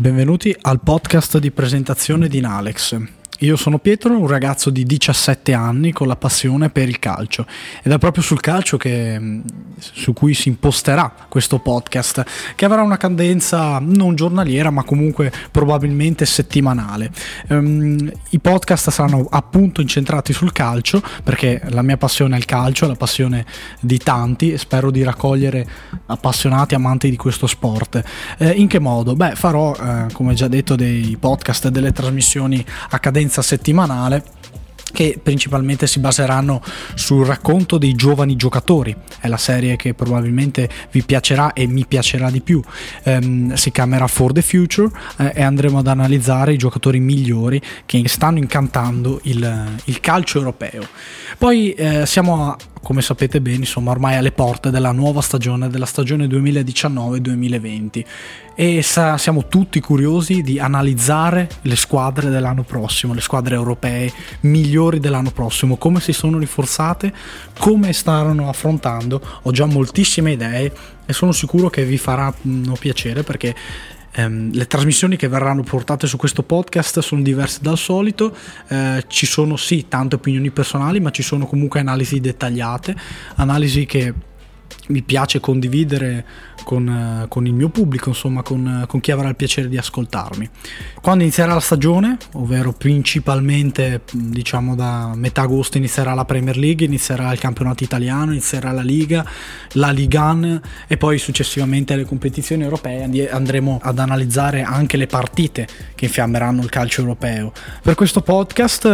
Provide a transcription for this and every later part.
Benvenuti al podcast di presentazione di Nalex. Io sono Pietro, un ragazzo di 17 anni con la passione per il calcio ed è proprio sul calcio che, mm, su cui si imposterà questo podcast che avrà una cadenza non giornaliera ma comunque probabilmente settimanale. Um, I podcast saranno appunto incentrati sul calcio perché la mia passione è il calcio, è la passione di tanti e spero di raccogliere appassionati amanti di questo sport. Eh, in che modo? Beh, farò eh, come già detto dei podcast e delle trasmissioni a cadenza cadenza settimanale che principalmente si baseranno sul racconto dei giovani giocatori. È la serie che probabilmente vi piacerà e mi piacerà di più. Um, si chiamerà For the Future eh, e andremo ad analizzare i giocatori migliori che stanno incantando il, il calcio europeo. Poi eh, siamo come sapete bene, insomma, ormai alle porte della nuova stagione, della stagione 2019-2020 e sa- siamo tutti curiosi di analizzare le squadre dell'anno prossimo, le squadre europee migliori dell'anno prossimo, come si sono rinforzate, come staranno affrontando. Ho già moltissime idee e sono sicuro che vi faranno piacere perché Um, le trasmissioni che verranno portate su questo podcast sono diverse dal solito, uh, ci sono sì tante opinioni personali, ma ci sono comunque analisi dettagliate, analisi che mi piace condividere con, eh, con, il mio pubblico, insomma, con, con, chi avrà il piacere di ascoltarmi. Quando inizierà la stagione, ovvero principalmente diciamo da metà agosto inizierà la Premier League, inizierà il campionato italiano, inizierà la Liga, la Ligan e poi successivamente le competizioni europee andremo ad analizzare anche le partite che infiammeranno il calcio europeo. Per questo podcast eh,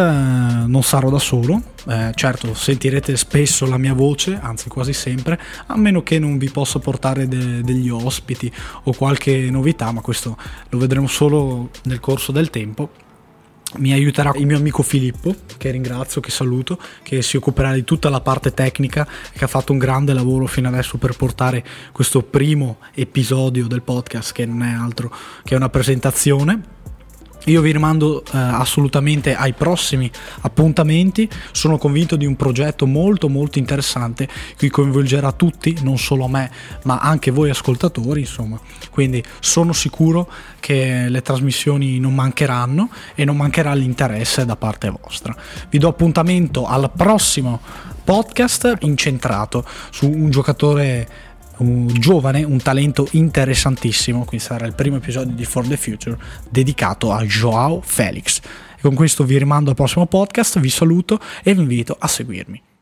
non sarò da solo, eh, certo sentirete spesso la mia voce, anzi quasi sempre, a meno che non vi possa portare de- degli ospiti o qualche novità, ma questo lo vedremo solo nel corso del tempo. Mi aiuterà il mio amico Filippo, che ringrazio, che saluto, che si occuperà di tutta la parte tecnica e che ha fatto un grande lavoro fino adesso per portare questo primo episodio del podcast, che non è altro che una presentazione io vi rimando eh, assolutamente ai prossimi appuntamenti, sono convinto di un progetto molto molto interessante che coinvolgerà tutti, non solo me, ma anche voi ascoltatori, insomma. Quindi sono sicuro che le trasmissioni non mancheranno e non mancherà l'interesse da parte vostra. Vi do appuntamento al prossimo podcast incentrato su un giocatore un giovane, un talento interessantissimo, quindi sarà il primo episodio di For the Future dedicato a Joao Felix. E con questo vi rimando al prossimo podcast, vi saluto e vi invito a seguirmi.